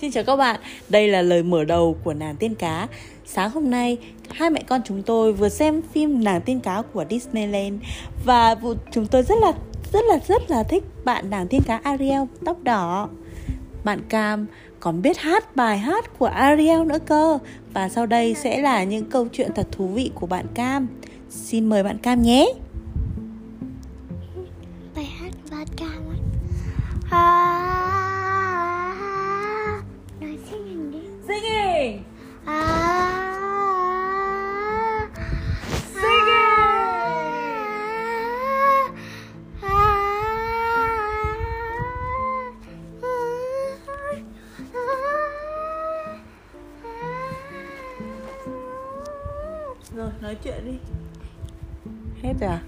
Xin chào các bạn, đây là lời mở đầu của Nàng Tiên Cá. Sáng hôm nay, hai mẹ con chúng tôi vừa xem phim Nàng Tiên Cá của Disneyland. Và chúng tôi rất là rất là rất là thích bạn nàng tiên cá Ariel tóc đỏ. Bạn Cam còn biết hát bài hát của Ariel nữa cơ. Và sau đây sẽ là những câu chuyện thật thú vị của bạn Cam. Xin mời bạn Cam nhé. Bài hát của bạn Cam à, singing. Singing à, Rồi nói chuyện đi. Hết rồi à